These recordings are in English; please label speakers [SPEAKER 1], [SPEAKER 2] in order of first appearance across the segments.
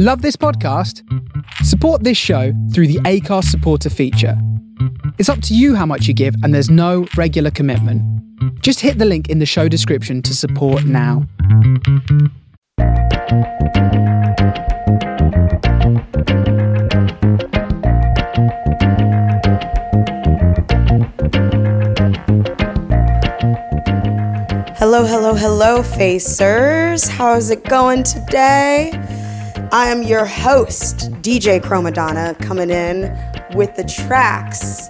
[SPEAKER 1] Love this podcast? Support this show through the Acast supporter feature. It's up to you how much you give, and there's no regular commitment. Just hit the link in the show description to support now.
[SPEAKER 2] Hello, hello, hello, Facers. How's it going today? I am your host, DJ Chromadonna, coming in with the tracks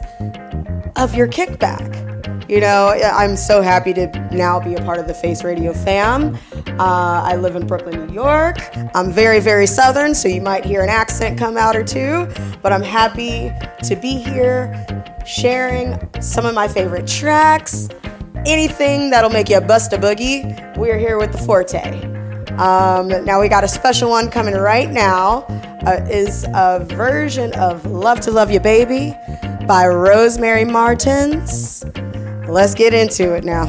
[SPEAKER 2] of your kickback. You know, I'm so happy to now be a part of the Face Radio fam. Uh, I live in Brooklyn, New York. I'm very, very southern, so you might hear an accent come out or two, but I'm happy to be here sharing some of my favorite tracks anything that'll make you bust a boogie, we're here with the Forte. Um, now we got a special one coming right now. Uh, is a version of "Love to Love You Baby" by Rosemary Martins. Let's get into it now.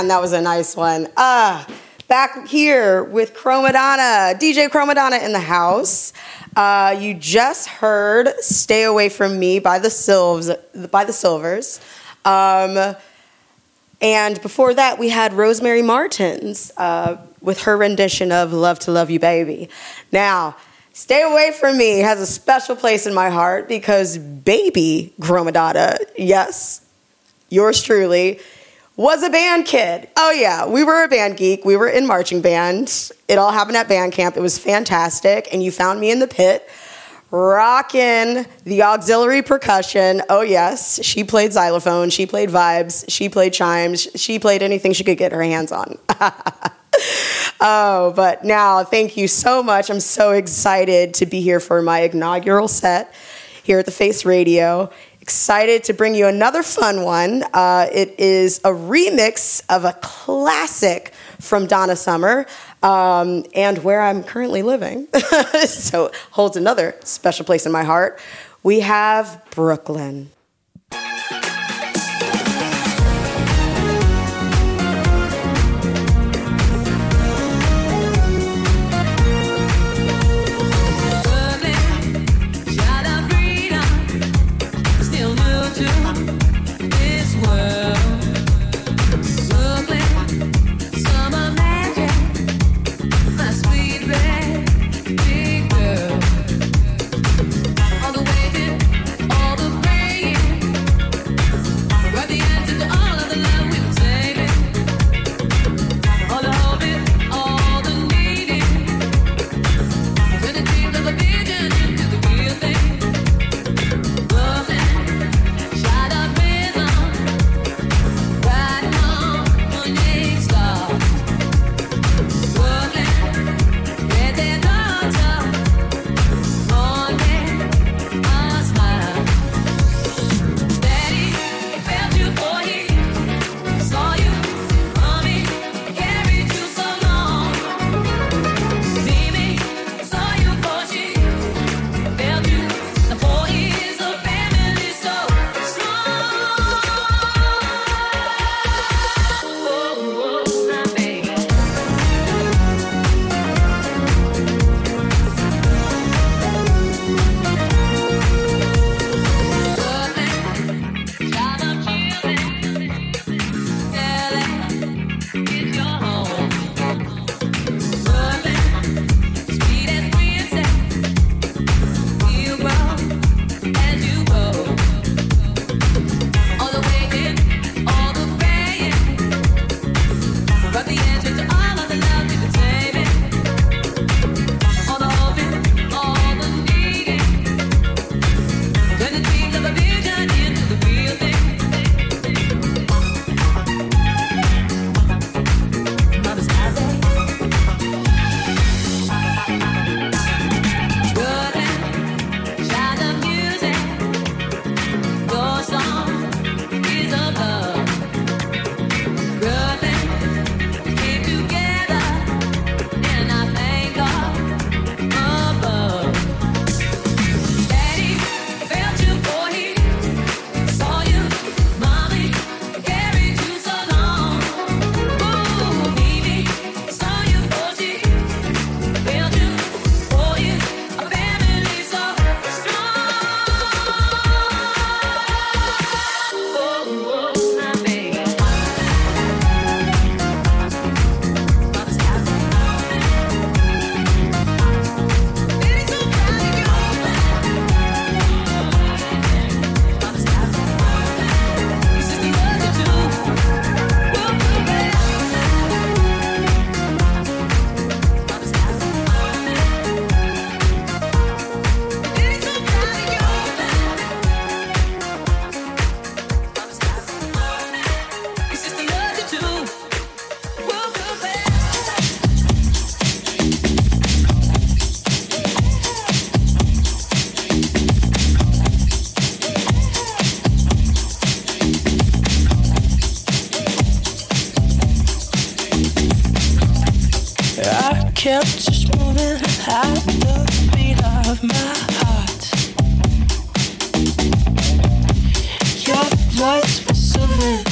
[SPEAKER 2] Man, that was a nice one. Uh, back here with Chromadonna, DJ Chromadonna in the house. Uh, you just heard "Stay Away from Me" by the Sylvers. By the Sylvers. Um, and before that, we had Rosemary Martins uh, with her rendition of Love to Love You Baby. Now, Stay Away From Me has a special place in my heart because baby Chromadonna, yes, yours truly, was a band kid. Oh, yeah, we were a band geek. We were in marching band. It all happened at band camp. It was fantastic. And you found me in the pit rocking the auxiliary percussion. Oh, yes, she played xylophone, she played vibes, she played chimes, she played anything she could get her hands on. oh, but now, thank you so much. I'm so excited to be here for my inaugural set here at the Face Radio excited to bring you another fun one. Uh, it is a remix of a classic from Donna Summer um, and where I'm currently living. so holds another special place in my heart. We have Brooklyn.
[SPEAKER 3] I kept just moving at the beat of my heart. Your voice was soothing.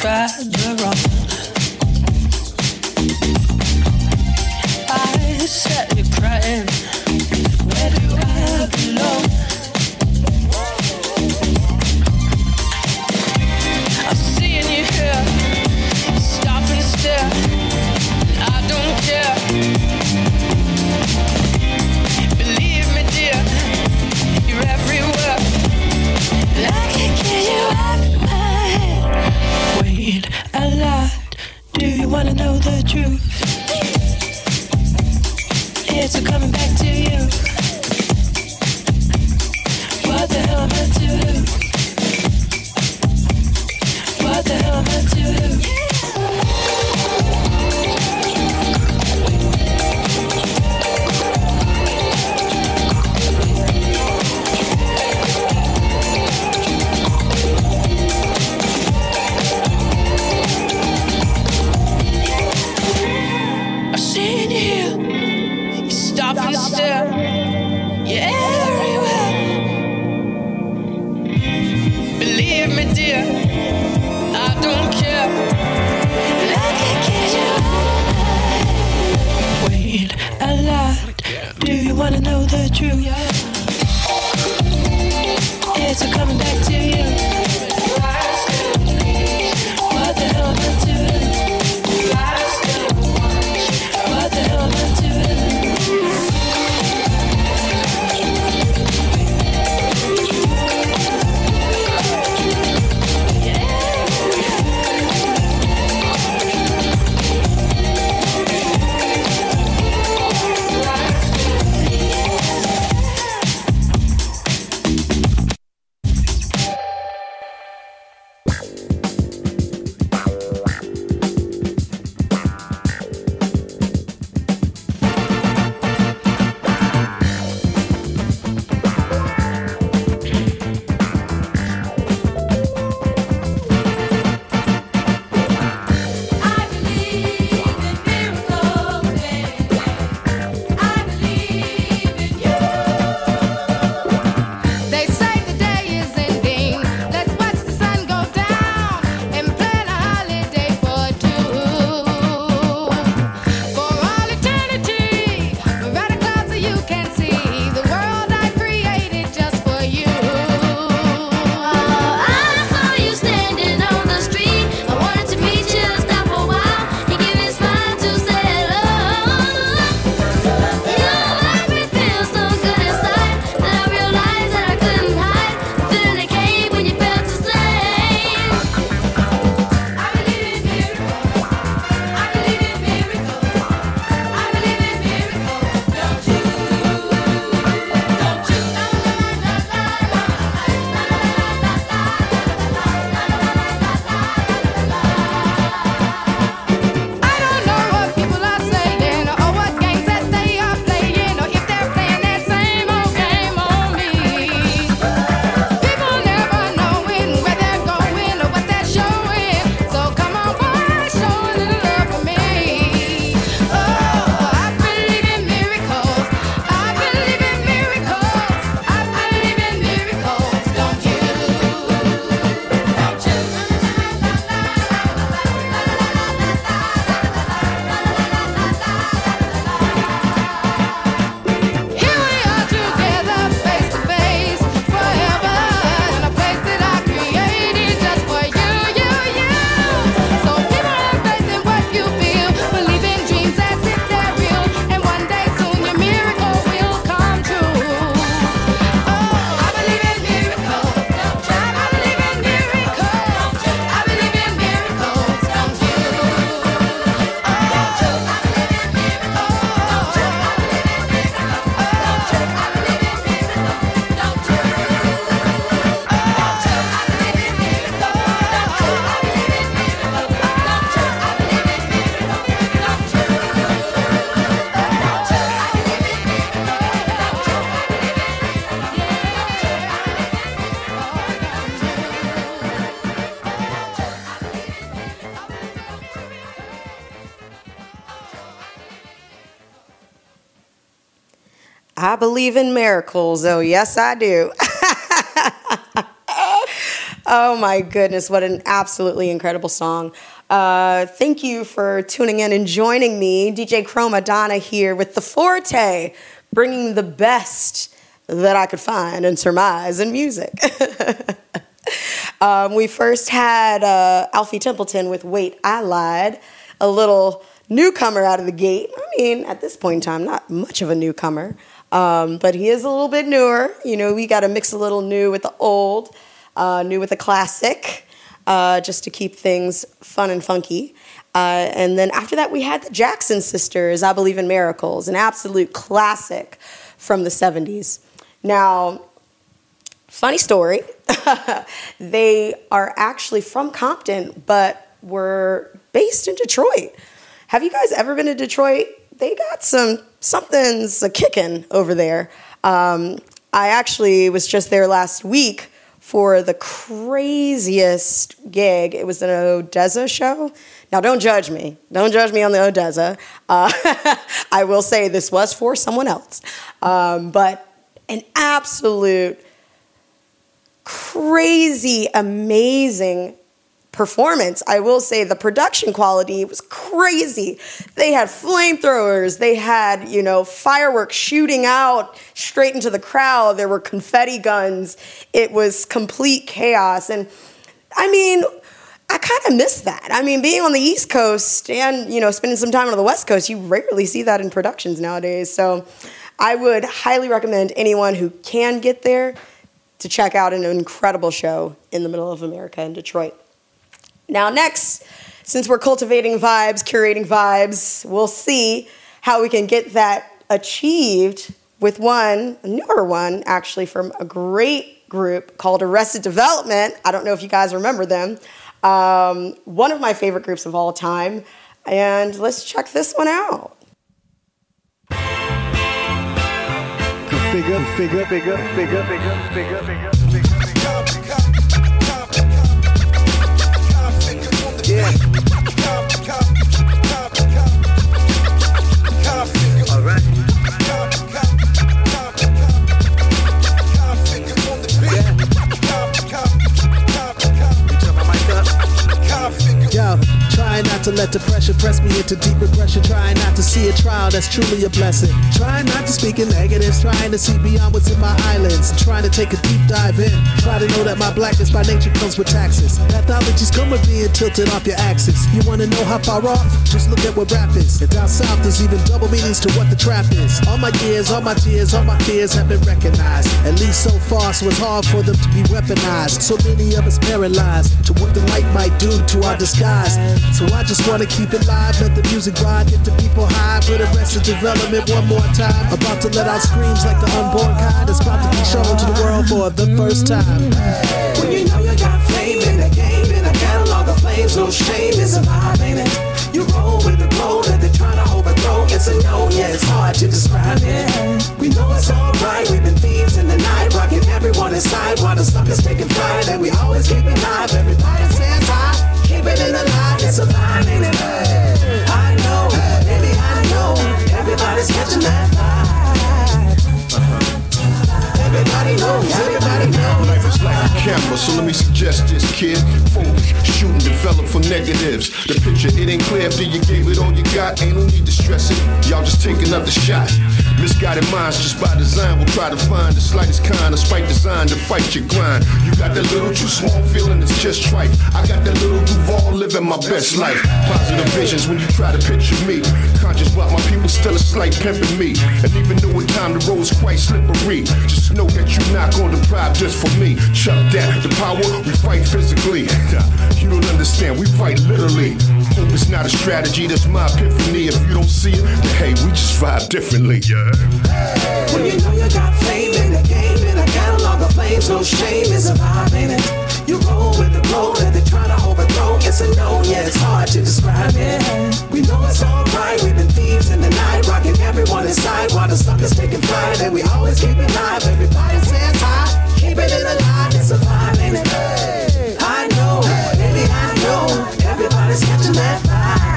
[SPEAKER 3] satisfied believe
[SPEAKER 2] in miracles. Oh, yes, I do. oh, my goodness. What an absolutely incredible song. Uh, thank you for tuning in and joining me. DJ Chromadonna here with The Forte, bringing the best that I could find and surmise in music. um, we first had uh, Alfie Templeton with Wait, I Lied, a little newcomer out of the gate. I mean, at this point in time, not much of a newcomer, um, but he is a little bit newer. You know, we got to mix a little new with the old, uh, new with the classic uh, just to keep things fun and funky. Uh, and then after that, we had the Jackson Sisters, I Believe in Miracles, an absolute classic from the 70s. Now, funny story, they are actually from Compton, but were based in Detroit. Have you guys ever been to Detroit? They got some, something's a kicking over there. Um, I actually was just there last week for the craziest gig. It was an ODESZA show. Now, don't judge me. Don't judge me on the ODESZA. Uh, I will say this was for someone else. Um, but an absolute crazy, amazing performance. I will say the production quality was crazy. They had flamethrowers, they had, you know, fireworks shooting out straight into the crowd. There were confetti guns. It was complete chaos. And I mean, I kind of miss that. I mean, being on the East Coast and, you know, spending some time on the West Coast, you rarely see that in productions nowadays. So I would highly recommend anyone who can get there to check out an incredible show in the middle of America in Detroit. Now, next, since we're cultivating vibes, curating vibes, we'll see how we can get that achieved with one, a newer one, actually, from a great group called Arrested Development. I don't know if you guys remember them. Um, one of my favorite groups of all time. And let's check this one out.
[SPEAKER 4] Figure, figure, figure, figure, figure, figure. To let the pressure press me into deep regression. Trying not to see a trial that's truly a blessing. Trying not to speak in negatives. Trying to see beyond what's in my eyelids. Trying to take a deep dive in. Try to know that my blackness by nature comes with taxes. Pathologies come with being tilted off your axis. You wanna know how far off? Just look at what rap is. And down south, there's even double meanings to what the trap is. All my years, all my tears, all my fears have been recognized. At least so far, so it's hard for them to be weaponized. So many of us paralyzed to what the light might do to our disguise. So I just wanna keep it live, let the music ride, get the people high for the rest of development one more time. About to let out screams like the unborn kind. It's about to be shown to the world for the first time.
[SPEAKER 5] When you know you got fame in the game, in a catalog of flames, no shame is a vibe, ain't it? You roll with the glow that they're trying to overthrow. It's a no, yeah, it's hard to describe it. We know it's alright, we've been thieves in the night, rocking everyone inside while the stuff is taking flight, and we always keep it live. Everybody says hi. It's a vibe, ain't it? I know, baby, I know. Everybody's catching that vibe. Everybody knows, everybody knows.
[SPEAKER 6] Life is like a camera, so let me suggest this, kid. Focus, shoot and develop from negatives. The picture, it ain't clear after you gave it all you got. Ain't no need to stress it. Y'all just take another shot. Misguided minds just by design will try to find the slightest kind of spite design to fight your grind. You got that little too small feeling, it's just trite. I got that little Duval living my best life. Positive visions when you try to picture me. Conscious about my people still a slight pimping me. And even though at time the road's quite slippery, just know that you're not gonna deprive just for me. Chuck that, the power, we fight physically. You don't understand, we fight literally. Hope it's not a strategy, that's my epiphany. If you don't see it, then hey, we just vibe differently. Yeah.
[SPEAKER 5] When you know you got fame in the game, in a catalog of flames, no shame is a vibe, ain't it? You roll with the flow that they're trying to overthrow. It's a no, yeah, it's hard to describe it. We know it's alright, we've been thieves in the night, rocking everyone inside while the suckers taking flight, and we always keep it live. Everybody says hi, keep it in the line, it's a vibe, ain't it? I know, baby, I know, everybody's catching that vibe.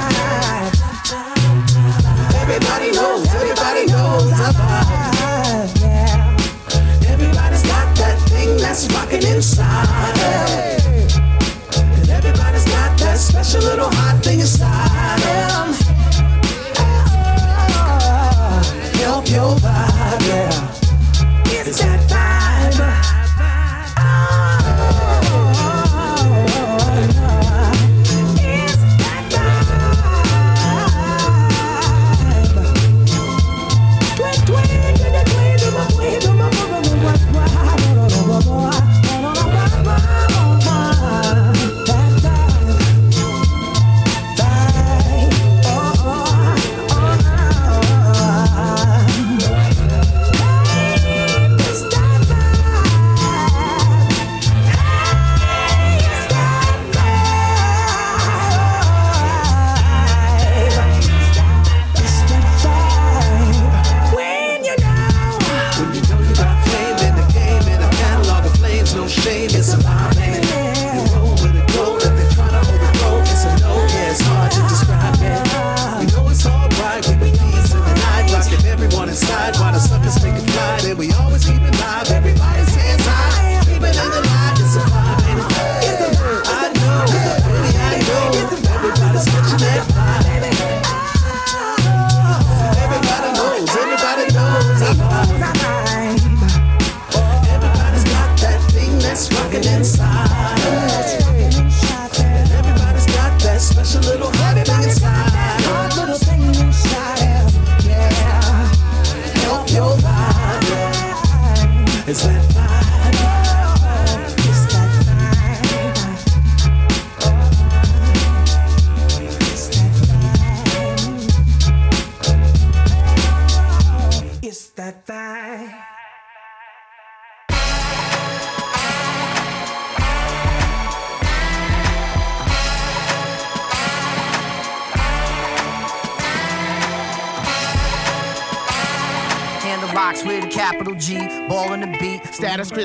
[SPEAKER 5] Everybody knows, everybody knows souls are
[SPEAKER 7] alive now. Everybody's got that thing
[SPEAKER 8] that's rocking inside. Them. And everybody's got that special little
[SPEAKER 9] hot thing inside. Them.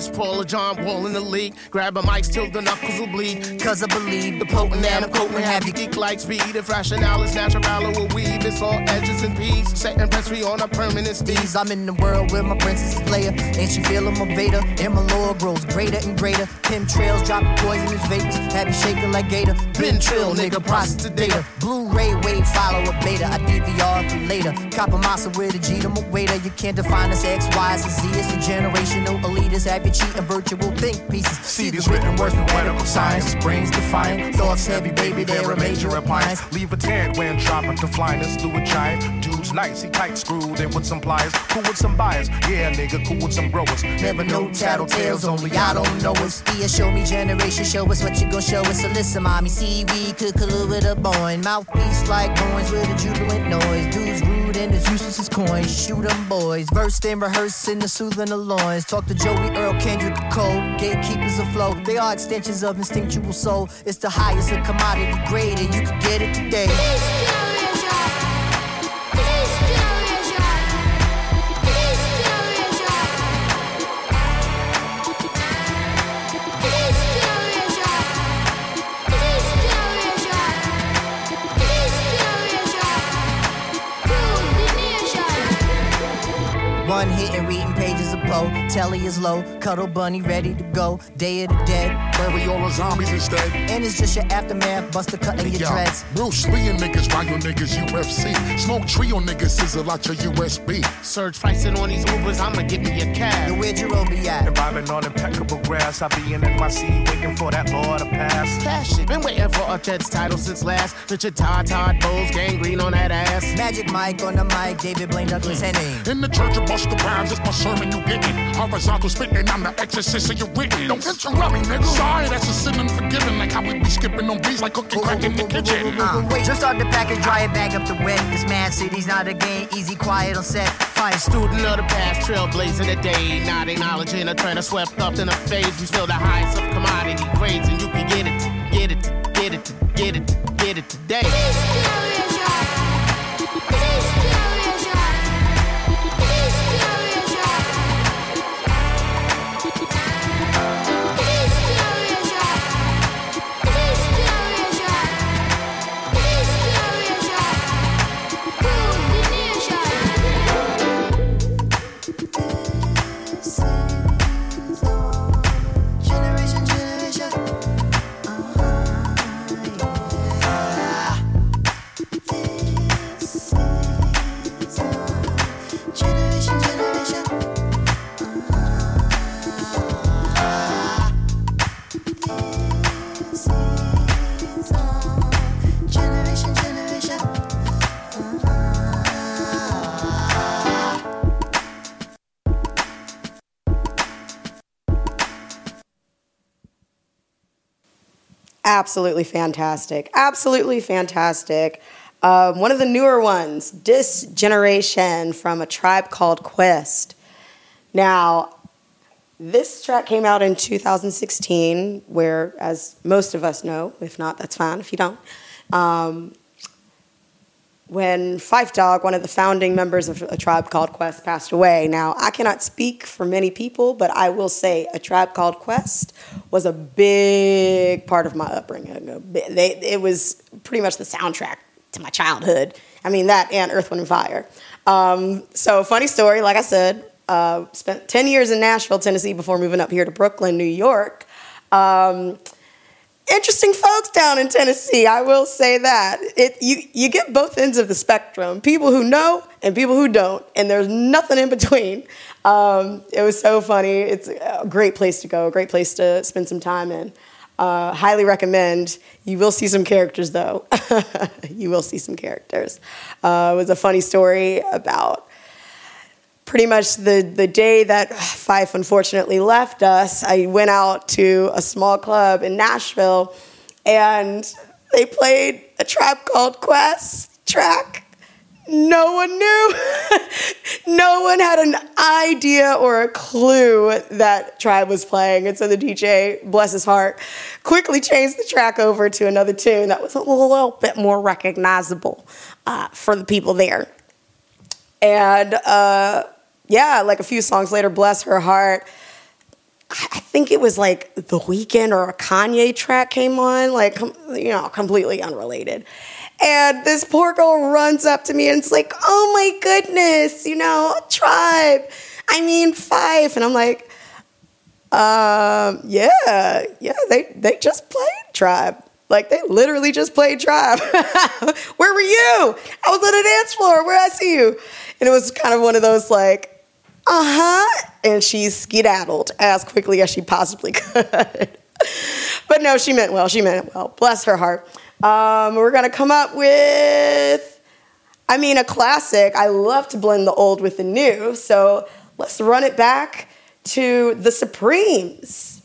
[SPEAKER 9] Chris Paul or John Wall in the league. Grab a mic till the knuckles will bleed.
[SPEAKER 8] Cause I believe
[SPEAKER 9] The potent and I'm quoting have you geek like speed. If rationale is natural will weave. It's all edges and peas. Set and press me on a permanent
[SPEAKER 8] these. I'm in the world where my princess is Leia. And she feeling my Vader. And my lore grows greater and greater. Pim trails dropping poisonous vapors. Have you shaking like Gator.
[SPEAKER 9] Been trill, nigga, process the data.
[SPEAKER 8] Blu-ray follow a beta. I DVR for later. Cop a massa with a G to my waiter. You can't define us X, Y, and Z. It's a generational elitist. Have you cheating virtual think pieces.
[SPEAKER 10] See these written words, poetical science, brains defiant, thoughts heavy, baby, they're a major appliance. Leave a tad when dropping to flyness through a giant. Nice, he tight screwed in with some pliers, cool with some buyers. Yeah, nigga, cool with some growers.
[SPEAKER 8] Never know tattletales, only I don't know us. Yeah, show me generation, show us what you gon' show us. So listen, mommy, see we could collude with a boy. Mouthpiece like coins with a jubilant noise. Dudes rude and as useless as coins. Shoot 'em boys, versed in the soothing the loins. Talk to Joey Earl, Kendrick Cole, gatekeepers flow. They are extensions of instinctual soul. It's the highest of commodity grade, and you can get it today. Telly is low, cuddle bunny ready to go. Day of the dead,
[SPEAKER 10] Bury all the zombies instead.
[SPEAKER 8] and it's just your aftermath. Buster cutting your dreads.
[SPEAKER 10] Bruce Lee and niggas, ride your niggas UFC. Smoke trio niggas, sizzle out your USB.
[SPEAKER 9] Surge pricing on these Ubers, I'ma give me a
[SPEAKER 8] Yo,
[SPEAKER 9] cab.
[SPEAKER 8] where Jerome be at?
[SPEAKER 10] Vibing on impeccable grass, I'll be in NYC waiting for that law to pass.
[SPEAKER 9] Cash it. Been waiting for a Jets title since last. Richard Todd, Todd Bowles, gangrene on that ass.
[SPEAKER 8] Magic Mike on the mic, David Blaine Douglas mm. Henning.
[SPEAKER 10] In the church of Busta Rhymes, it's my sermon you getting. Horizontal spitting, I'm the exorcist of your written. Don't interrupt me, nigga. Sorry, that's a sin. Like be skipping on beats like cooking crack in the kitchen.
[SPEAKER 8] Just start the package, dry it, bag up the wet. This man city's not a game, easy, quiet on set. Fine
[SPEAKER 9] Student of the past, trailblazing the day. Not acknowledging a trend swept up in a phase. We still the highest of commodity grades, and you can get it, get it, get it, get it, get it today.
[SPEAKER 2] Absolutely fantastic. Absolutely fantastic. Um, one of the newer ones, Disgeneration from a tribe called Quest. Now, this track came out in 2016, where, as most of us know, if not, that's fine if you don't, um, when Phife Dawg, one of the founding members of a tribe called Quest, passed away. Now, I cannot speak for many people, but I will say a tribe called Quest was a big part of my upbringing. It was pretty much the soundtrack to my childhood. I mean, that and Earth, Wind, and Fire. Um, so, funny story, like I said, uh, spent 10 years in Nashville, Tennessee before moving up here to Brooklyn, New York. Um, interesting folks down in Tennessee. I will say that it you you get both ends of the spectrum. People who know and people who don't, and there's nothing in between. Um, it was so funny. It's a great place to go. A great place to spend some time in. Uh, highly recommend. You will see some characters though. you will see some characters. Uh, it was a funny story about pretty much the, the day that Phife unfortunately left us, I went out to a small club in Nashville and they played a Tribe Called Quest track. no one knew. no one had an idea or a clue that Tribe was playing. And so the DJ, bless his heart, quickly changed the track over to another tune that was a little bit more recognizable uh, for the people there. And uh, yeah, like a few songs later, bless her heart. I think it was like The Weeknd or a Kanye track came on, like, you know, completely unrelated. And this poor girl runs up to me and it's like, oh my goodness, you know, tribe. I mean, five. And I'm like, um, yeah, yeah, they, they just played tribe. Like they literally just played tribe. Where were you? I was on the dance floor. Where I see you? And it was kind of one of those like, huh. And she skedaddled as quickly as she possibly could. but no, she meant well. She meant well. Bless her heart. Um, we're gonna come up with, I mean, a classic. I love to blend the old with the new. So let's run it back to the Supremes.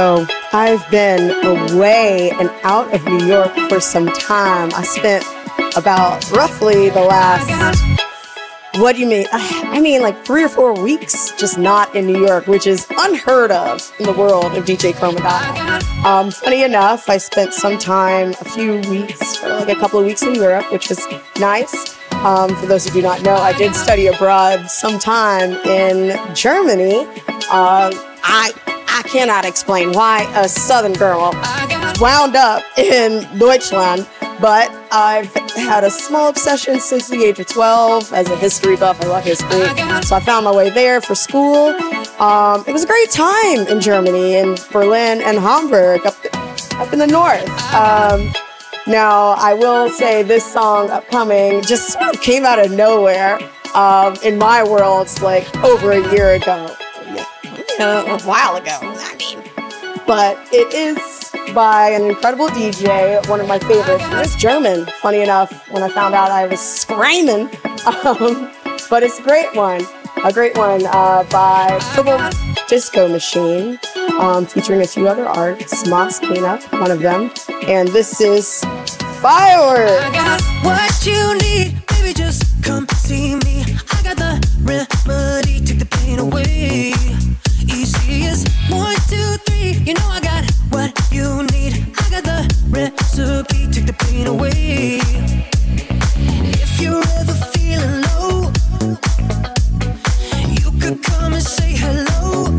[SPEAKER 2] So I've been away and out of New York for some time. I spent about roughly the last, what do you mean? I mean, like three or four weeks just not in New York, which is unheard of in the world of DJ Chromadonna. Um, funny enough, I spent some time, a few weeks, or like a couple of weeks in Europe, which was nice. Um, for those who do not know, I did study abroad sometime in Germany. Uh, I I cannot explain why a Southern girl wound up in Deutschland, but I've had a small obsession since the age of 12 as a history buff. I love history, so I found my way there for school. Um, it was a great time in Germany, in Berlin and Hamburg, up up in the north. Um, now, I will say this song upcoming just sort of came out of nowhere um, in my world like over a year ago. A while ago, I mean. But it is by an incredible DJ, one of my favorites. It's German, funny enough, when I found out I was screaming. Um, but it's a great one. A great one uh, by Purple Disco Machine, um, featuring a few other artists, Moss Kena, one of them. And this is Fireworks.
[SPEAKER 7] I got what you need, baby. Just come see me. I got the remedy, take the pain away. One, two, three. You know I got what you need. I got the recipe, take the pain away. If you're ever feeling low, you could come and say hello.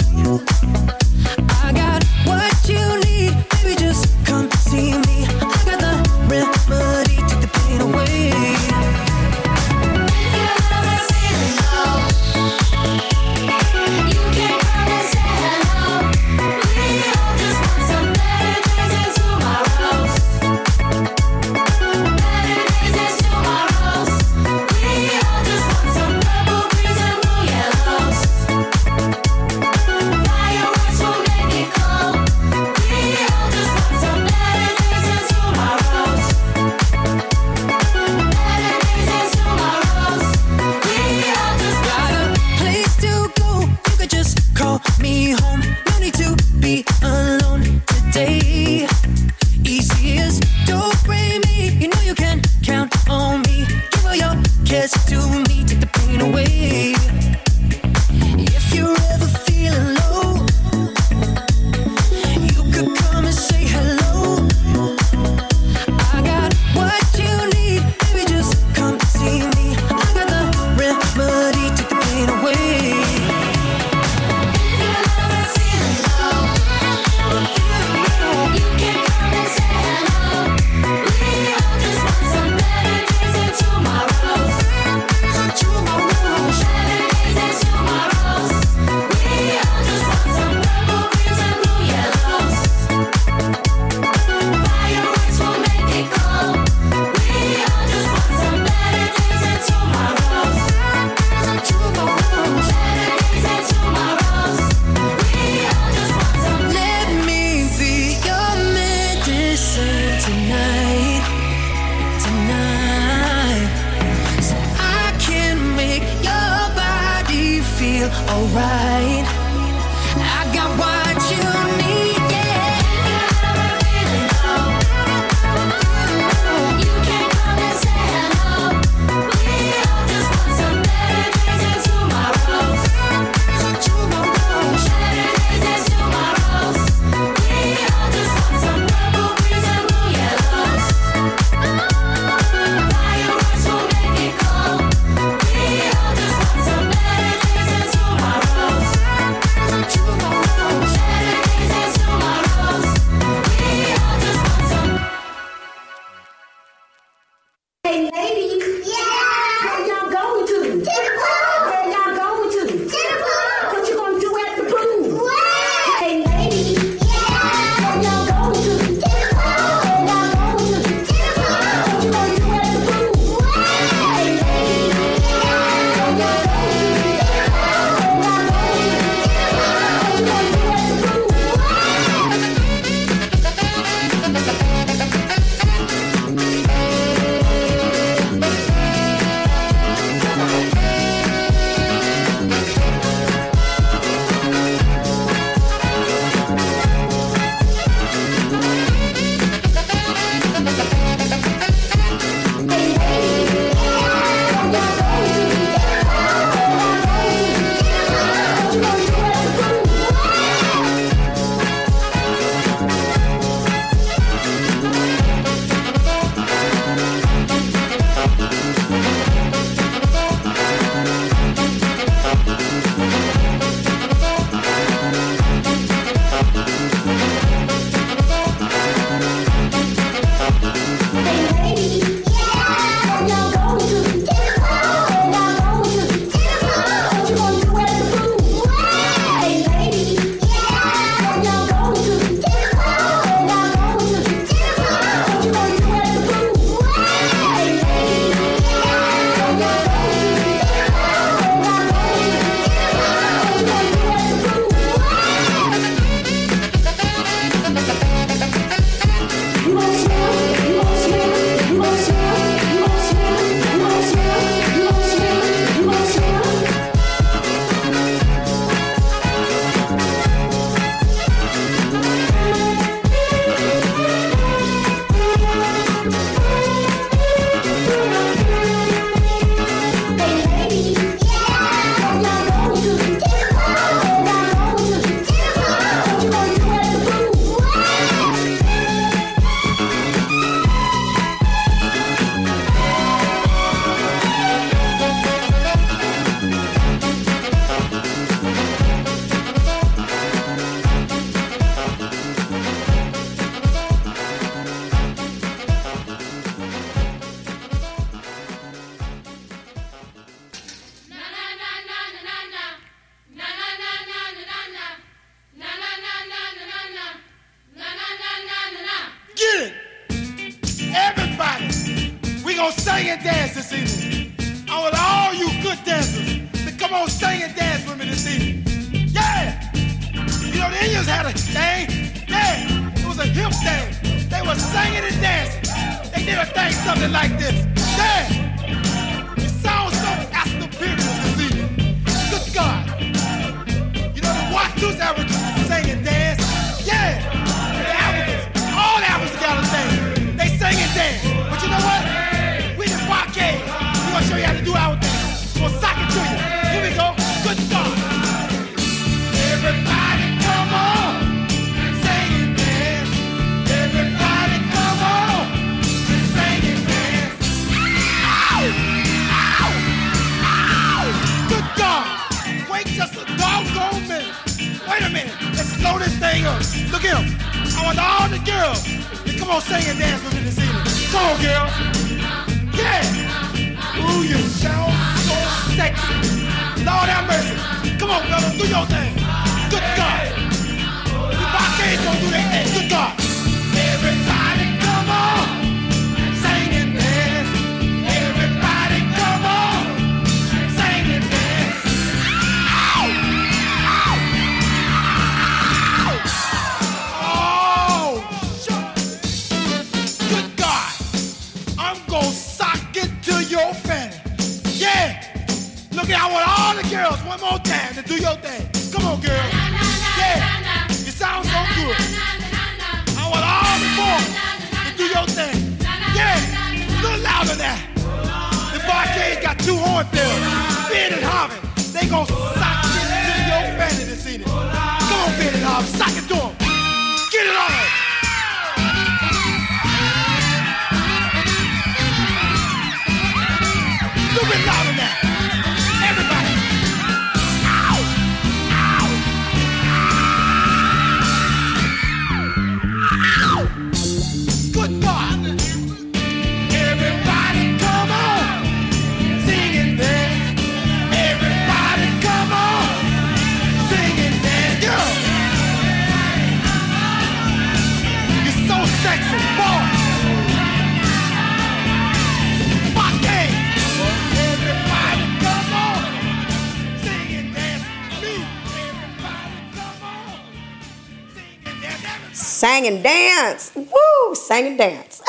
[SPEAKER 2] Sang and dance. Woo! Sang and dance.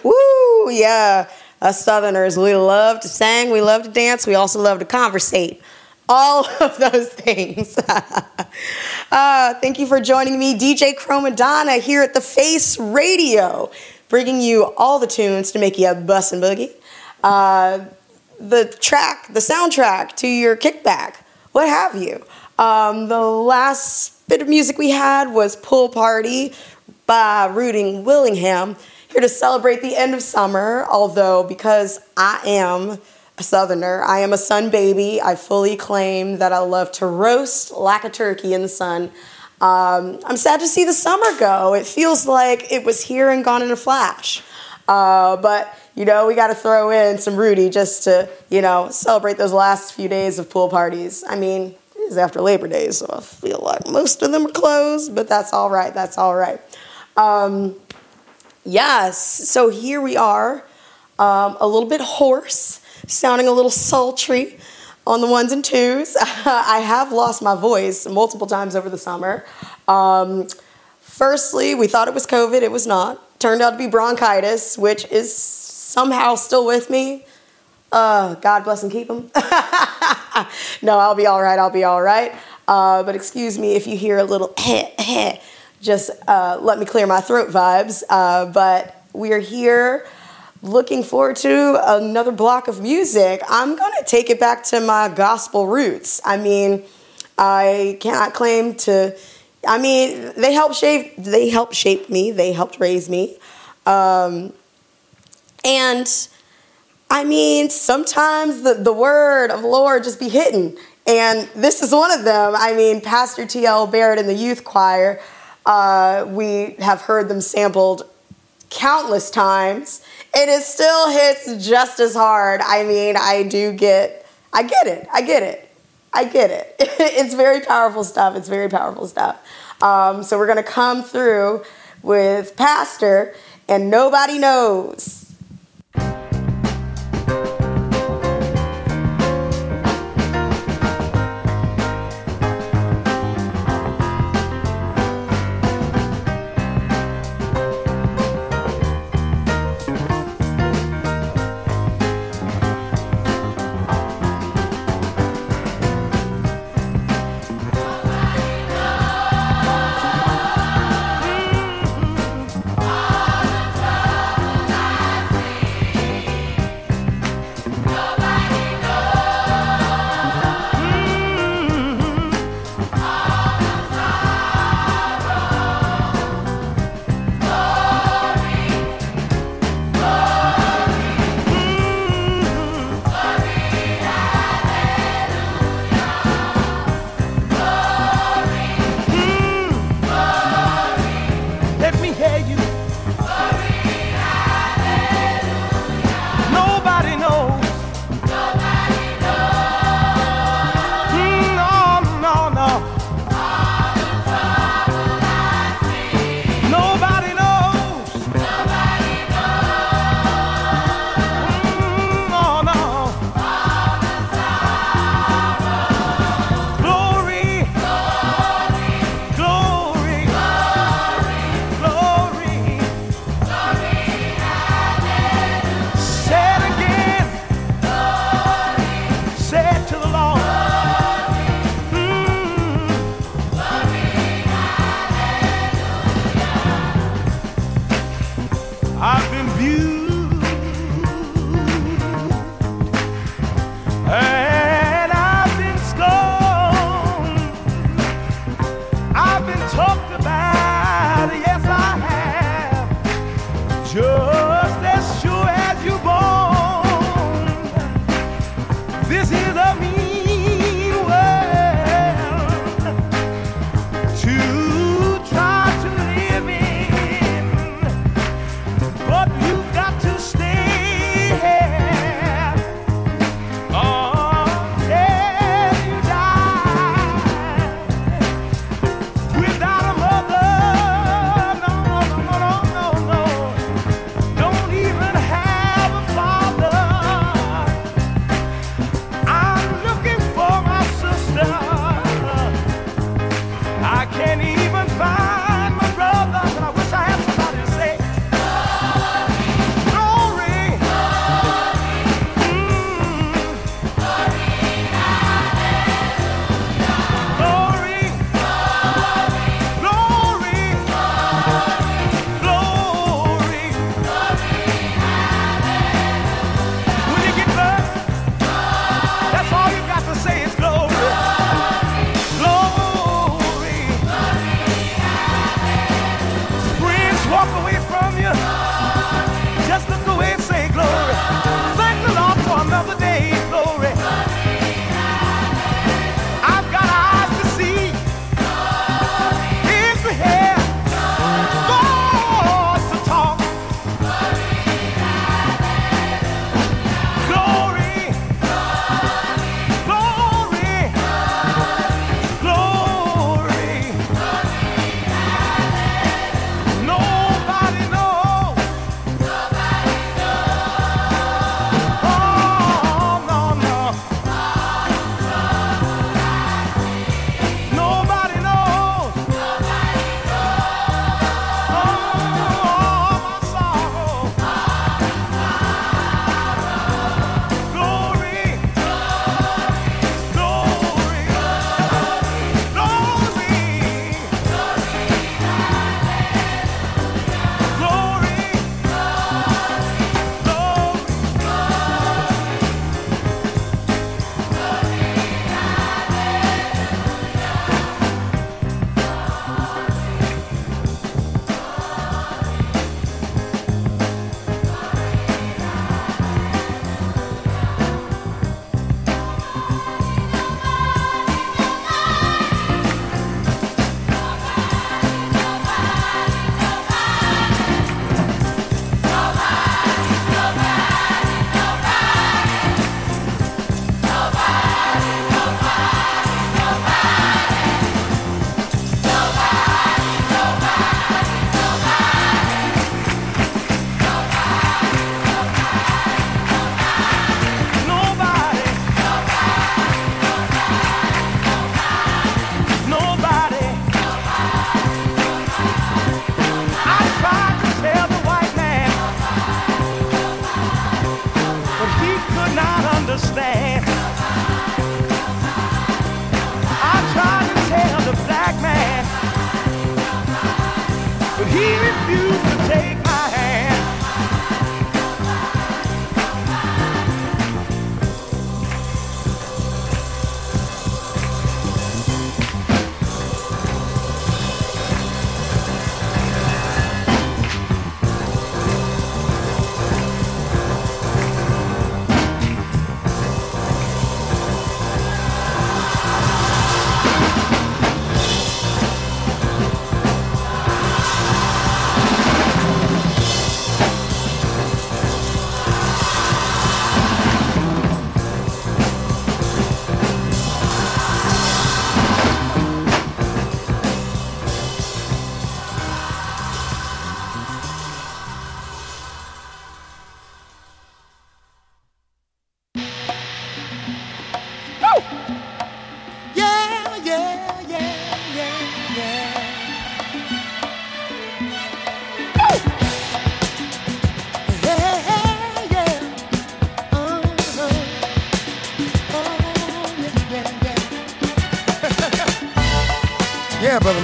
[SPEAKER 2] Woo! Yeah. Us Southerners, we love to sing, we love to dance, we also love to conversate. All of those things. uh, thank you for joining me, DJ Chromadonna, here at The Face Radio, bringing you all the tunes to make you bust and boogie. Uh, the track, the soundtrack to your kickback, what have you. Um, the last bit of music we had was Pool Party by Rudy Willingham, here to celebrate the end of summer. Although, because I am a Southerner, I am a sun baby, I fully claim that I love to roast like a turkey in the sun. Um, I'm sad to see the summer go. It feels like it was here and gone in a flash. Uh, but you know, we got to throw in some Rudy just to, you know, celebrate those last few days of pool parties. I mean, is after Labor Day, so I feel like most of them are closed, but that's all right. That's all right. Um, yes, so here we are, um, a little bit hoarse, sounding a little sultry on the ones and twos. I have lost my voice multiple times over the summer. Um, firstly, we thought it was COVID, it was not. Turned out to be bronchitis, which is somehow still with me. Uh, God bless and keep them. no, I'll be all right. I'll be all right. Uh, but excuse me if you hear a little just uh, let me clear my throat vibes. Uh, but we're here looking forward to another block of music. I'm going to take it back to my gospel roots. I mean, I cannot claim to. I mean, they helped shape. They helped shape me. They helped raise me. Um, and I mean, sometimes the, the word of the Lord just be hitting. And this is one of them. I mean, Pastor T.L. Barrett in the youth choir, uh, we have heard them sampled countless times. And it still hits just as hard. I mean, I do get, I get it. I get it. I get it. it's very powerful stuff. It's very powerful stuff. Um, so we're going to come through with Pastor and Nobody Knows.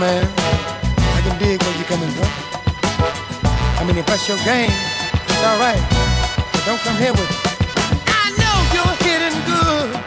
[SPEAKER 11] man. I
[SPEAKER 12] can dig where you're coming from. I mean, if that's your game, it's all right. But don't come here with it.
[SPEAKER 13] I know you're hitting good.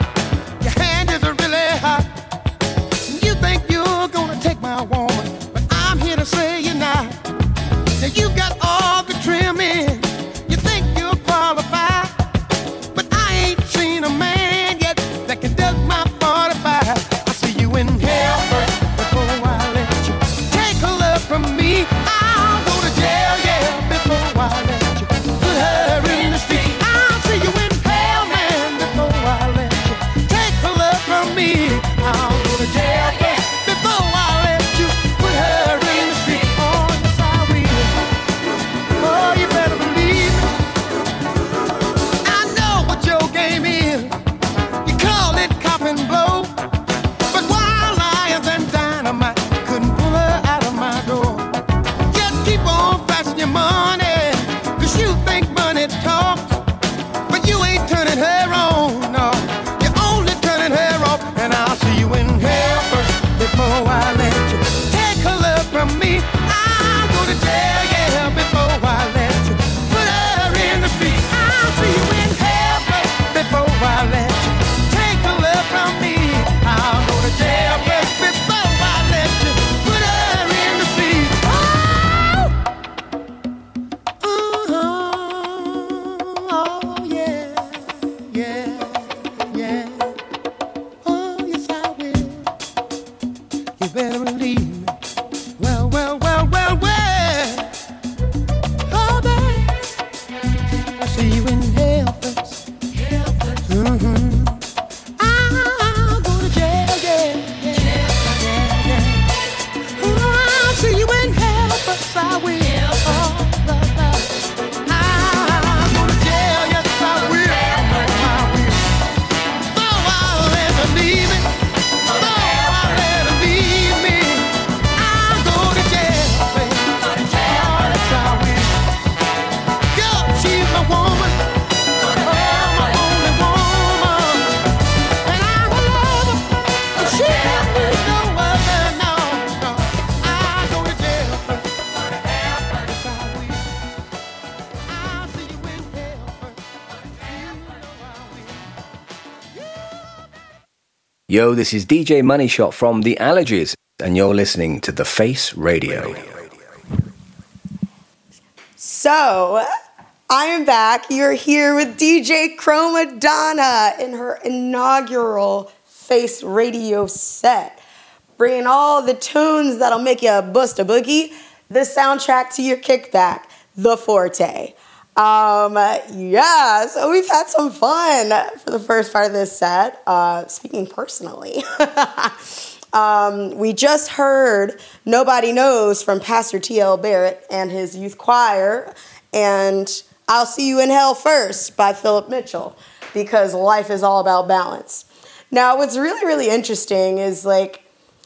[SPEAKER 14] Yo, this is DJ Money Shot from The Allergies, and you're listening to The Face Radio.
[SPEAKER 2] So, I am back. You're here with DJ Chromadonna in her inaugural Face Radio set, bringing all the tunes that'll make you bust a boogie, the soundtrack to your kickback, The Forte. Um, yeah, so we've had some fun for the first part of this set. Uh, speaking personally, um, we just heard Nobody Knows from Pastor T.L. Barrett and his youth choir, and I'll See You in Hell First by Philip Mitchell, because life is all about balance. Now, what's really, really interesting is like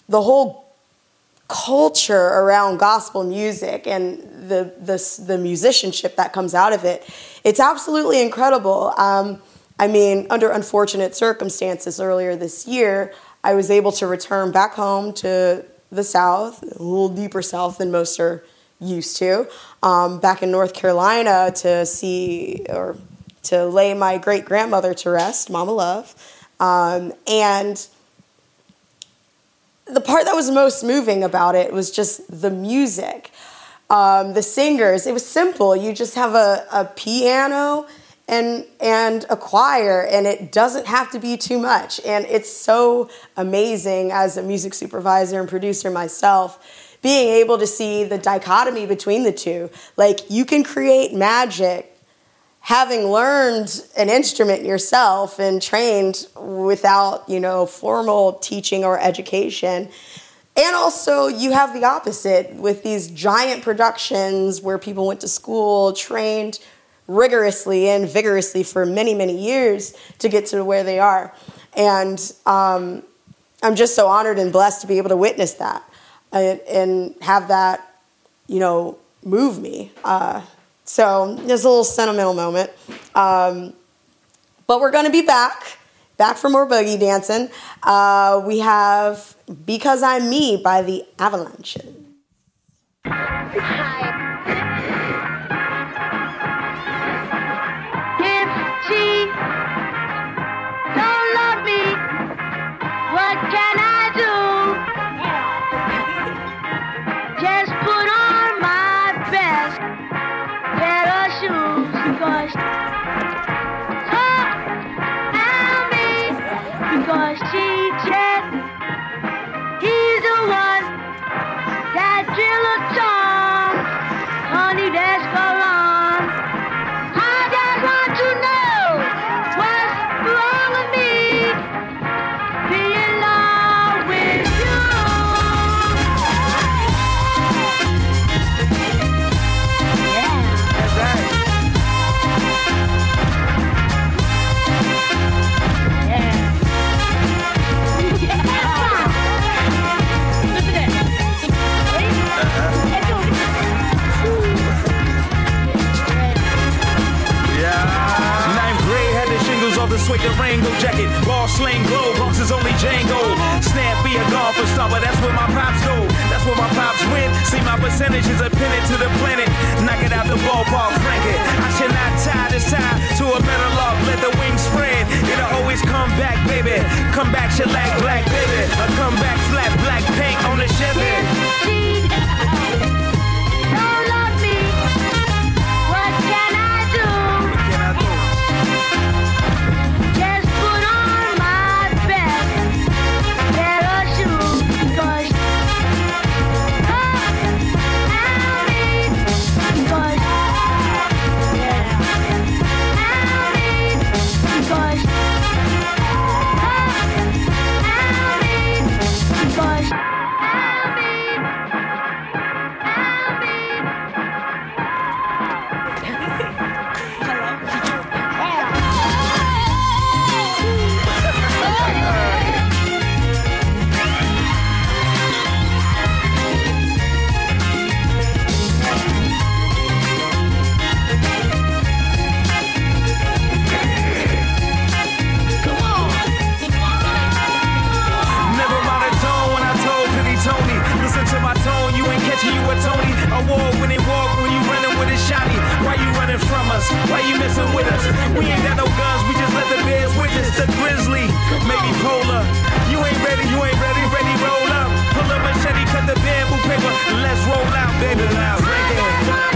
[SPEAKER 2] the whole culture around gospel music and the, the, the musicianship that comes out of it. It's absolutely incredible. Um, I mean, under unfortunate circumstances earlier this year, I was able to return back home to the South, a little deeper South than most are used to, um, back in North Carolina to see or to lay my great grandmother to rest, Mama Love. Um, and the part that was most moving about it was just the music. Um, the singers, it was simple. You just have a, a piano and and a choir and it doesn't have to be too much and it's so amazing as a music supervisor and producer myself being able to see the dichotomy between the two like you can create magic having learned an instrument yourself and trained without you know formal teaching or education and also you have the opposite with these giant productions where people went to school trained rigorously and vigorously for many, many years to get to where they are. And um, I'm just so honored and blessed to be able to witness that and, and have that, you know, move me. Uh, so there's a little sentimental moment. Um, but we're going to be back, back for more boogie dancing. Uh, we have Because I'm Me by the Avalanche.
[SPEAKER 15] If oh, and me he's the one that drill a song, honey, that's
[SPEAKER 13] sway the Rango jacket. Ball sling glow, Bronx is only Django. Snap be a golfer star, but that's where my pops go. That's where my pops win. See my percentages are pinned to the planet. Knock it out the ballpark, frank it. I should not tie this tie to a better love. Let the wings spread. It'll always come back, baby. Come back, shellac, black, baby. A come back, flat, black paint on the Chevy. Us? Why you messing with us? We ain't got no guns, we just let the bears witness the grizzly. Maybe polar. You ain't ready, you ain't ready, ready, roll up. Pull up machete, cut the bamboo paper. Let's roll out, baby. Now, break it.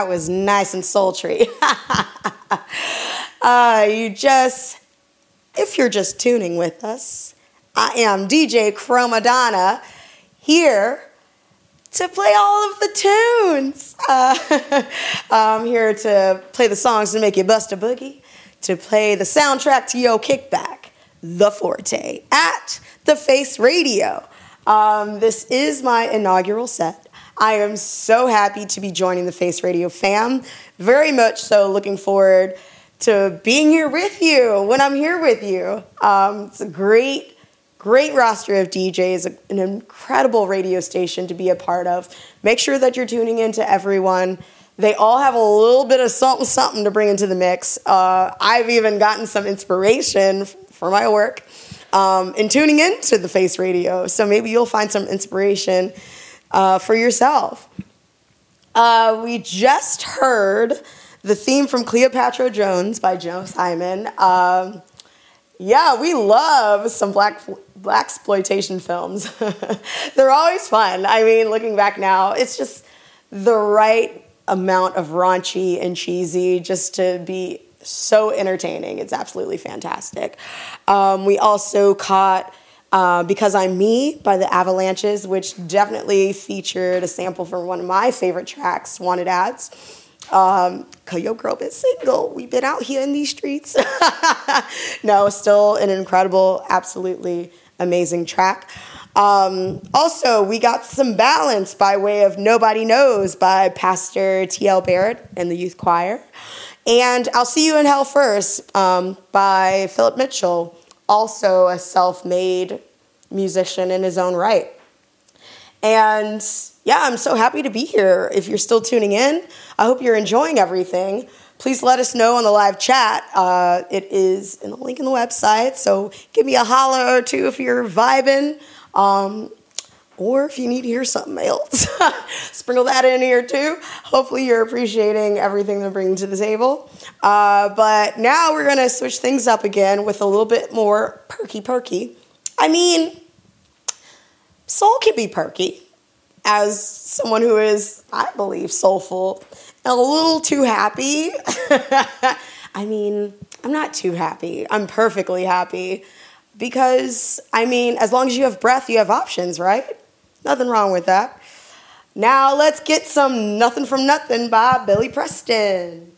[SPEAKER 2] That was nice and sultry. uh, you just, if you're just tuning with us, I am DJ Chromadonna here to play all of the tunes. Uh, I'm here to play the songs to make you bust a boogie, to play the soundtrack to Yo Kickback, The Forte, at The Face Radio. Um, this is my inaugural set. I am so happy to be joining the Face Radio fam. Very much so looking forward to being here with you when I'm here with you. Um, it's a great, great roster of DJs, an incredible radio station to be a part of. Make sure that you're tuning in to everyone. They all have a little bit of something, something to bring into the mix. Uh, I've even gotten some inspiration for my work um, in tuning into the Face Radio. So maybe you'll find some inspiration uh, for yourself. Uh, we just heard the theme from Cleopatra Jones by Joe Simon. Um, yeah, we love some black blaxploitation films. They're always fun. I mean, looking back now, it's just the right amount of raunchy and cheesy just to be so entertaining. It's absolutely fantastic. Um, we also caught uh, Because I'm Me by the Avalanches, which definitely featured a sample from one of my favorite tracks, Wanted Ads. Um, Cause your girl been single. We've been out here in these streets. no, still an incredible, absolutely amazing track. Um, also, we got some balance by way of Nobody Knows by Pastor T.L. Barrett and the youth choir. And I'll See You in Hell First um, by Philip Mitchell, also a self made musician in his own right. And yeah, I'm so happy to be here. If you're still tuning in, I hope you're enjoying everything. Please let us know on the live chat. Uh, it is in the link in the website. So give me a holler or two if you're vibing. Um, or if you need to hear something else, sprinkle that in here too. Hopefully, you're appreciating everything they're bringing to the table. Uh, but now we're gonna switch things up again with a little bit more perky perky. I mean, soul can be perky as someone who is, I believe, soulful and a little too happy. I mean, I'm not too happy. I'm perfectly happy because, I mean, as long as you have breath, you have options, right? Nothing wrong with that. Now let's get some Nothing from Nothing by Billy Preston.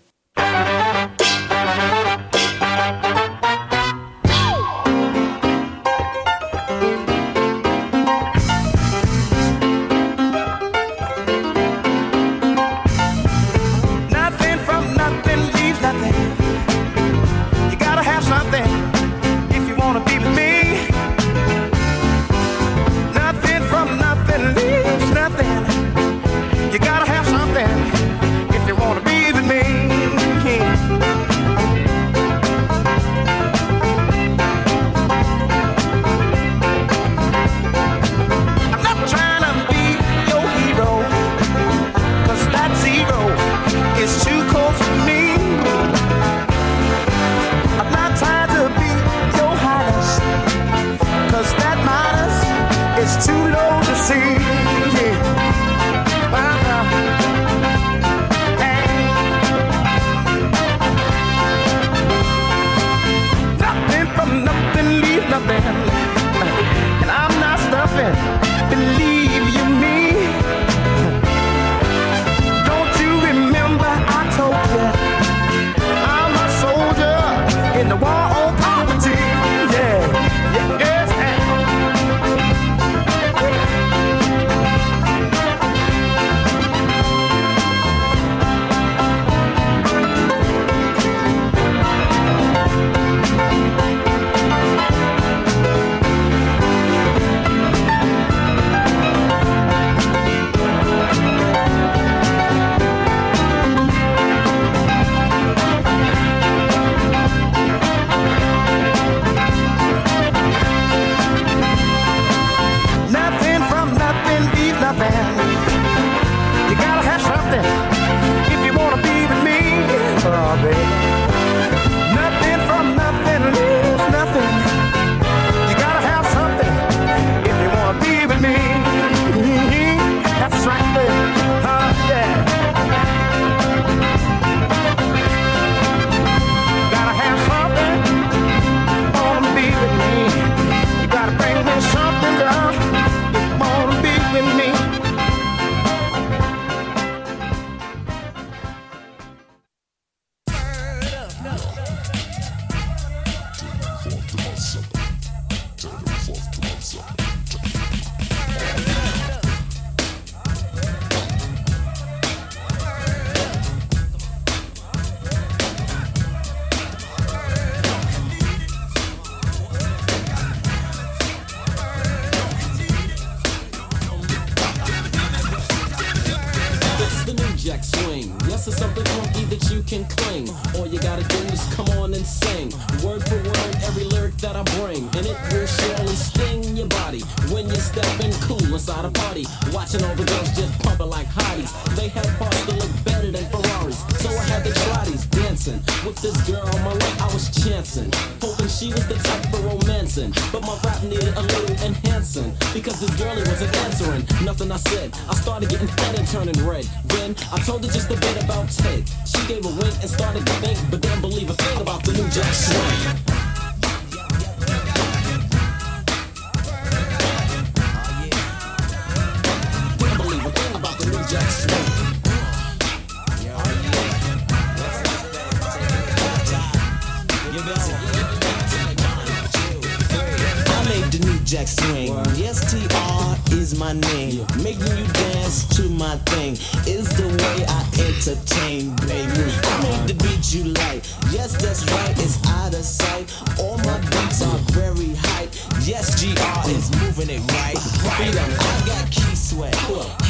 [SPEAKER 16] Jack swing.
[SPEAKER 5] Yes, TR is my name. Making you dance to my thing is the way I entertain, baby. I made the beat you like. Yes, that's right, it's out of sight. All my beats are very hype. Yes, GR is moving it right. Right. I got Keith Sweat.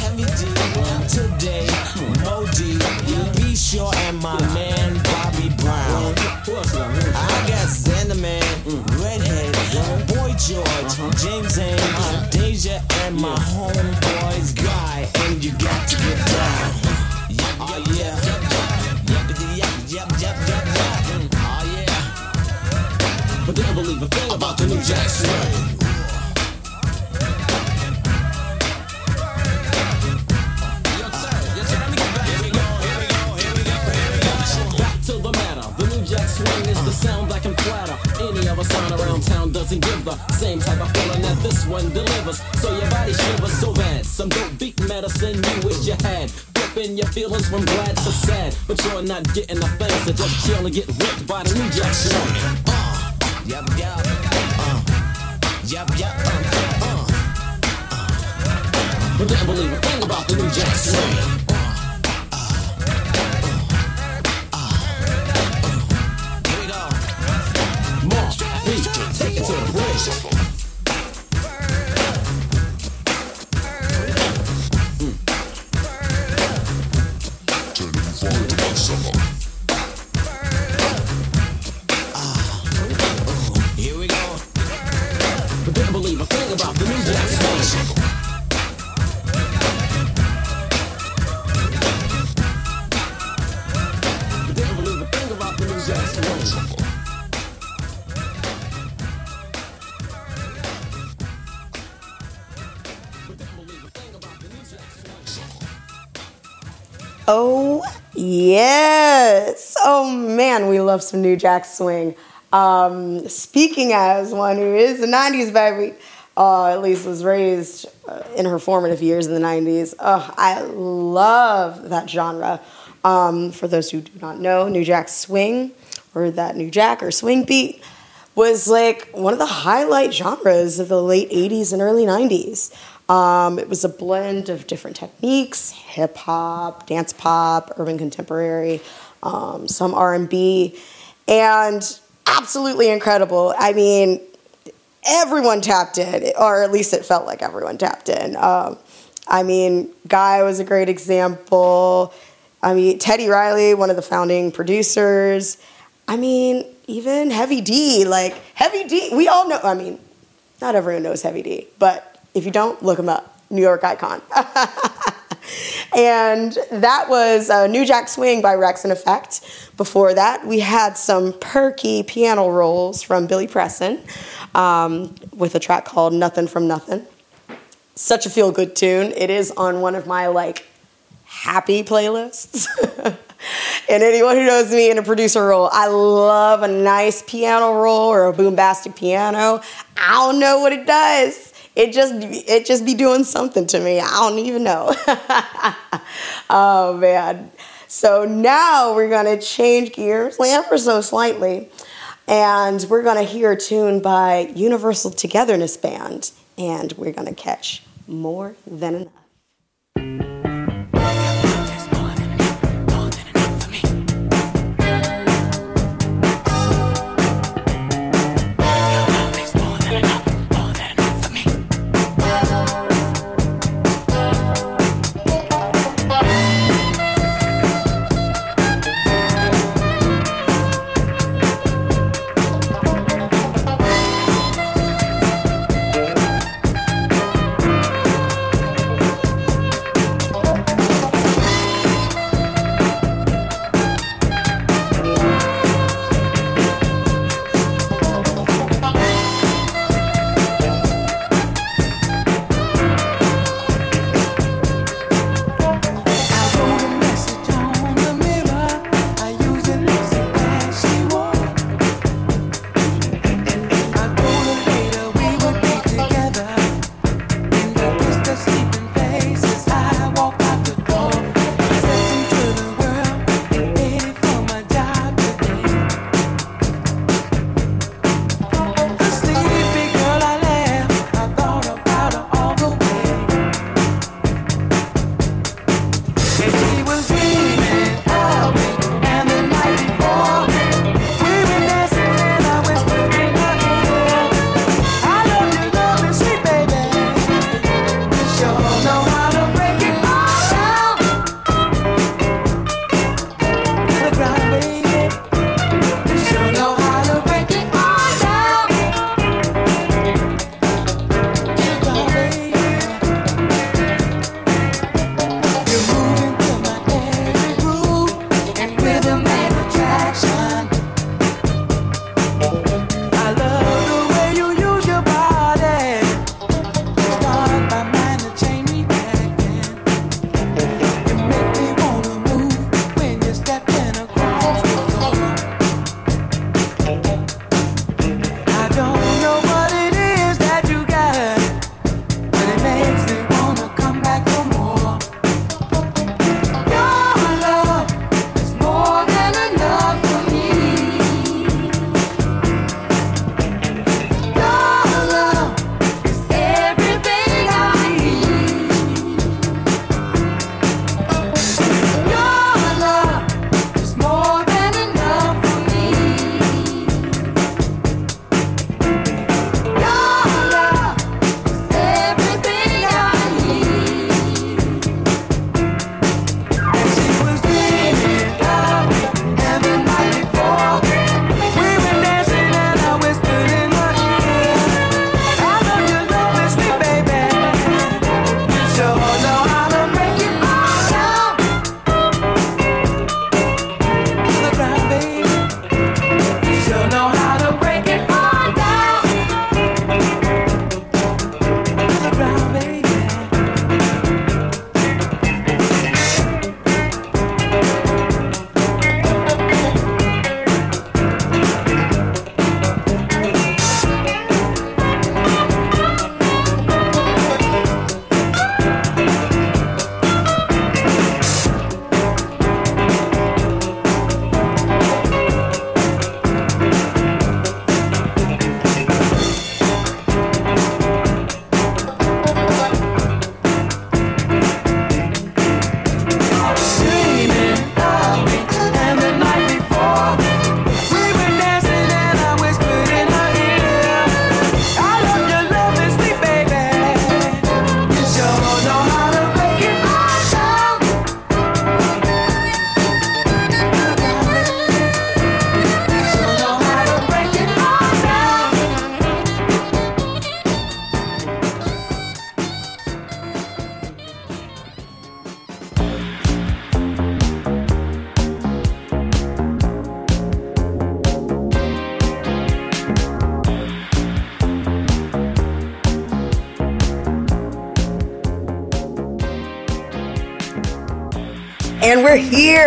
[SPEAKER 5] Heavy D today. Modi. Be sure and my man Bobby Brown. I got Xander Man, Redhead, Boy George, uh-huh. James Hain, Deja, and my homeboys Guy. And you got to get down. Oh yeah. Yep, yep, yep, yep, yep. Oh yeah.
[SPEAKER 16] But didn't believe a thing about the new Jack Swing. Swing is the sound that can flatter. Any other sound around town doesn't give the same type of feeling that this one delivers. So your body shivers so bad. Some dope beat medicine you wish you had. Flipping your feelings from glad to sad. But you're not getting the thing, so just chill and get ripped by the new Jack Swing.
[SPEAKER 5] Yep, yep. Uh. Yep, yep. Uh. Uh.
[SPEAKER 16] But didn't believe a thing about the new Jack. It
[SPEAKER 2] yes. Oh, man, we love some New Jack Swing. Um, speaking as one who is a 90s baby, uh, at least was raised uh, in her formative years in the 90s, uh, I love that genre. Um, for those who do not know, New Jack Swing, or that New Jack or swing beat, was like one of the highlight genres of the late 80s and early 90s. Um, it was a blend of different techniques, hip hop, dance pop, urban contemporary, um, some R&B, and absolutely incredible. I mean, everyone tapped in, or at least it felt like everyone tapped in. Um, I mean, Guy was a great example. I mean, Teddy Riley, one of the founding producers. I mean, even Heavy D, like Heavy D, we all know. I mean, not everyone knows Heavy D, but if you don't, look him up. New York icon. and that was uh, New Jack Swing by Wreckx-n-Effect. Before that, we had some perky piano rolls from Billy Preston um, with a track called Nothing from Nothing. Such a feel good tune. It is on one of my like happy playlists. and anyone who knows me in a producer role, I love a nice piano roll or a boombastic piano. I don't know what it does. It just it just be doing something to me. I don't even know. oh man. So now we're gonna change gears ever so slightly. And we're gonna hear a tune by Universal Togetherness Band. And we're gonna catch more than enough.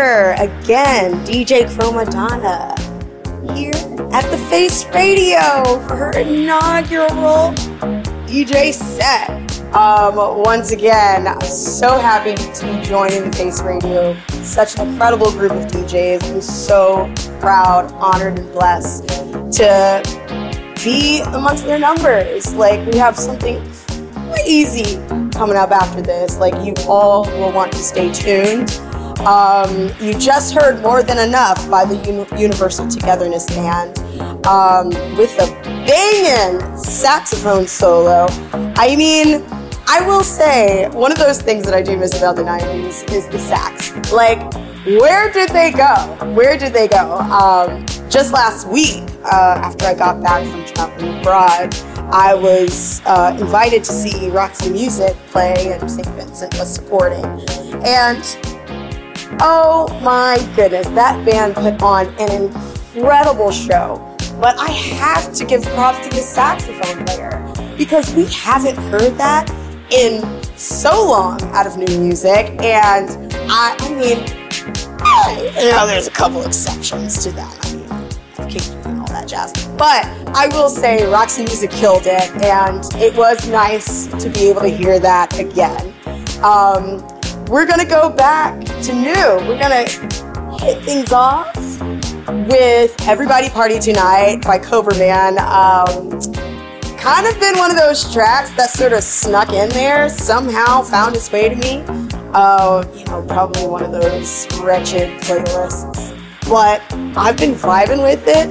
[SPEAKER 2] Here again, DJ Chromadonna, here at the Face Radio for her inaugural DJ set. Um, once again, I'm so happy to be joining the Face Radio. Such an incredible group of DJs. I'm so proud, honored, and blessed to be amongst their numbers. Like, we have something crazy coming up after this. Like, you all will want to stay tuned. Um, you just heard More Than Enough by the Uni- Universal Togetherness Band um, with a banging saxophone solo. I mean, I will say, one of those things that I do miss about the 90s is the sax. Like, where did they go? Where did they go? Um, just last week, uh, after I got back from traveling abroad, I was uh, invited to see Roxy Music play, and St. Vincent was supporting. And oh my goodness, that band put on an incredible show. But I have to give props to the saxophone player because we haven't heard that in so long out of new music. And I, I mean, I, you know, there's a couple exceptions to that. I mean, King and all that jazz. But I will say Roxy Music killed it, and it was nice to be able to hear that again. Um, we're gonna go back to new. We're gonna hit things off with Everybody Party Tonight by Coverman. Um, kind of been one of those tracks that sort of snuck in there, somehow found its way to me. Uh, you know, probably one of those wretched playlists. But I've been vibing with it.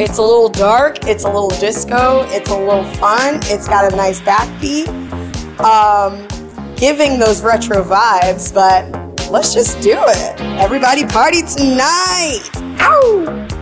[SPEAKER 2] It's a little dark, it's a little disco, it's a little fun, it's got a nice backbeat. Um, giving those retro vibes, but let's just do it. Everybody party tonight! Ow!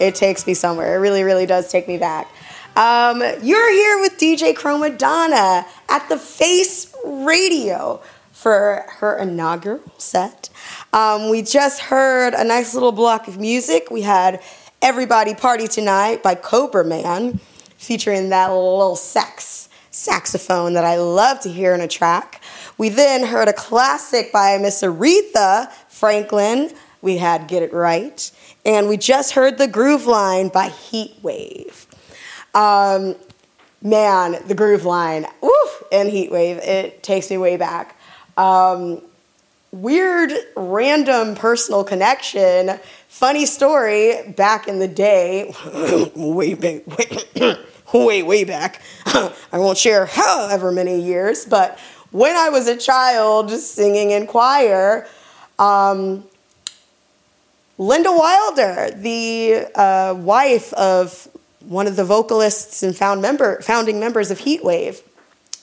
[SPEAKER 2] It takes me somewhere. It really, really does take me back. Um, you're here with DJ Chromadonna at the Face Radio for her inaugural set. Um, we just heard a nice little block of music. We had Everybody Party Tonight by Cobra Man, featuring that little sax saxophone that I love to hear in a track. We then heard a classic by Miss Aretha Franklin. We had Get It Right. And we just heard The Groove Line by Heatwave. Um, man, the groove line, woof, and Heatwave, it takes me way back. Um, weird, random personal connection. Funny story back in the day, way back, way, way, way back. I won't share however many years, but when I was a child singing in choir, um, Linda Wilder, the uh, wife of one of the vocalists and found member, founding members of Heatwave,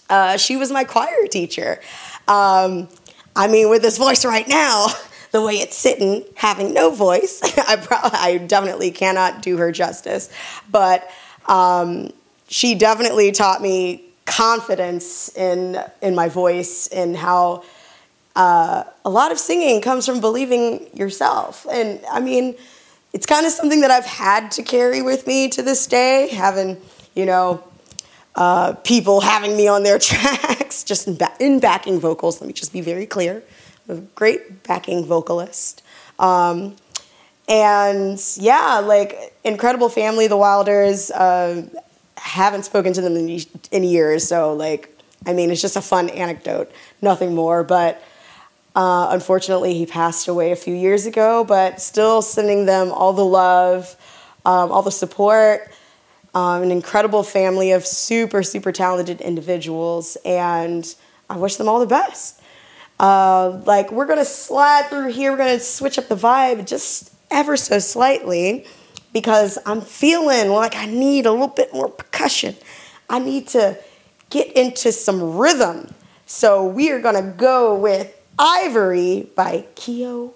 [SPEAKER 2] uh, she was my choir teacher. Um, I mean, with this voice right now, the way it's sitting, having no voice, I, I definitely cannot do her justice. But um, she definitely taught me confidence in in my voice and how uh, a lot of singing comes from believing yourself. And I mean, it's kind of something that I've had to carry with me to this day, having, you know, uh, people having me on their tracks, just in, ba- in backing vocals. Let me just be very clear. I'm a great backing vocalist. Um, and yeah, like incredible family, the Wilders. Uh, haven't spoken to them in, in years, so like, I mean, it's just a fun anecdote, nothing more. But uh, unfortunately, he passed away a few years ago, but still sending them all the love, um, all the support. Um, an incredible family of super, super talented individuals, and I wish them all the best. Uh, like, we're gonna slide through here, we're gonna switch up the vibe just ever so slightly because I'm feeling like I need a little bit more percussion. I need to get into some rhythm. So, we are gonna go with Ivory by Keo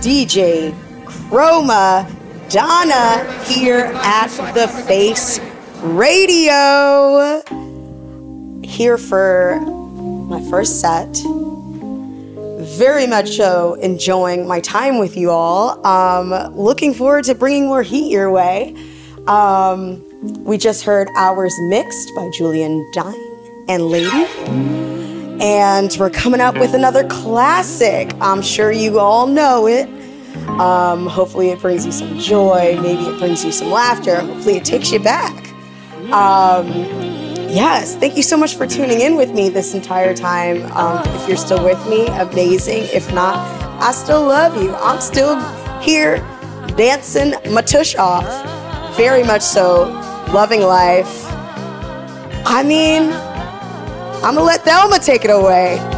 [SPEAKER 3] DJ Chroma Donna here at the Face Radio. Here for my first set. Very much so enjoying my time with you all. Um, looking forward to bringing more heat your way. Um, we just heard Hours Mixed by Julien Dyne and Lady. And we're coming up with another classic. I'm sure you all know it. Um, hopefully, it brings you some joy. Maybe it brings you some laughter. Hopefully, it takes you back. Um, yes, thank you so much for tuning in with me this entire time. Um, if you're still with me, amazing. If not, I still love you. I'm still here dancing my tush off. Very much so. Loving life. I mean, I'm gonna let Thelma take it away.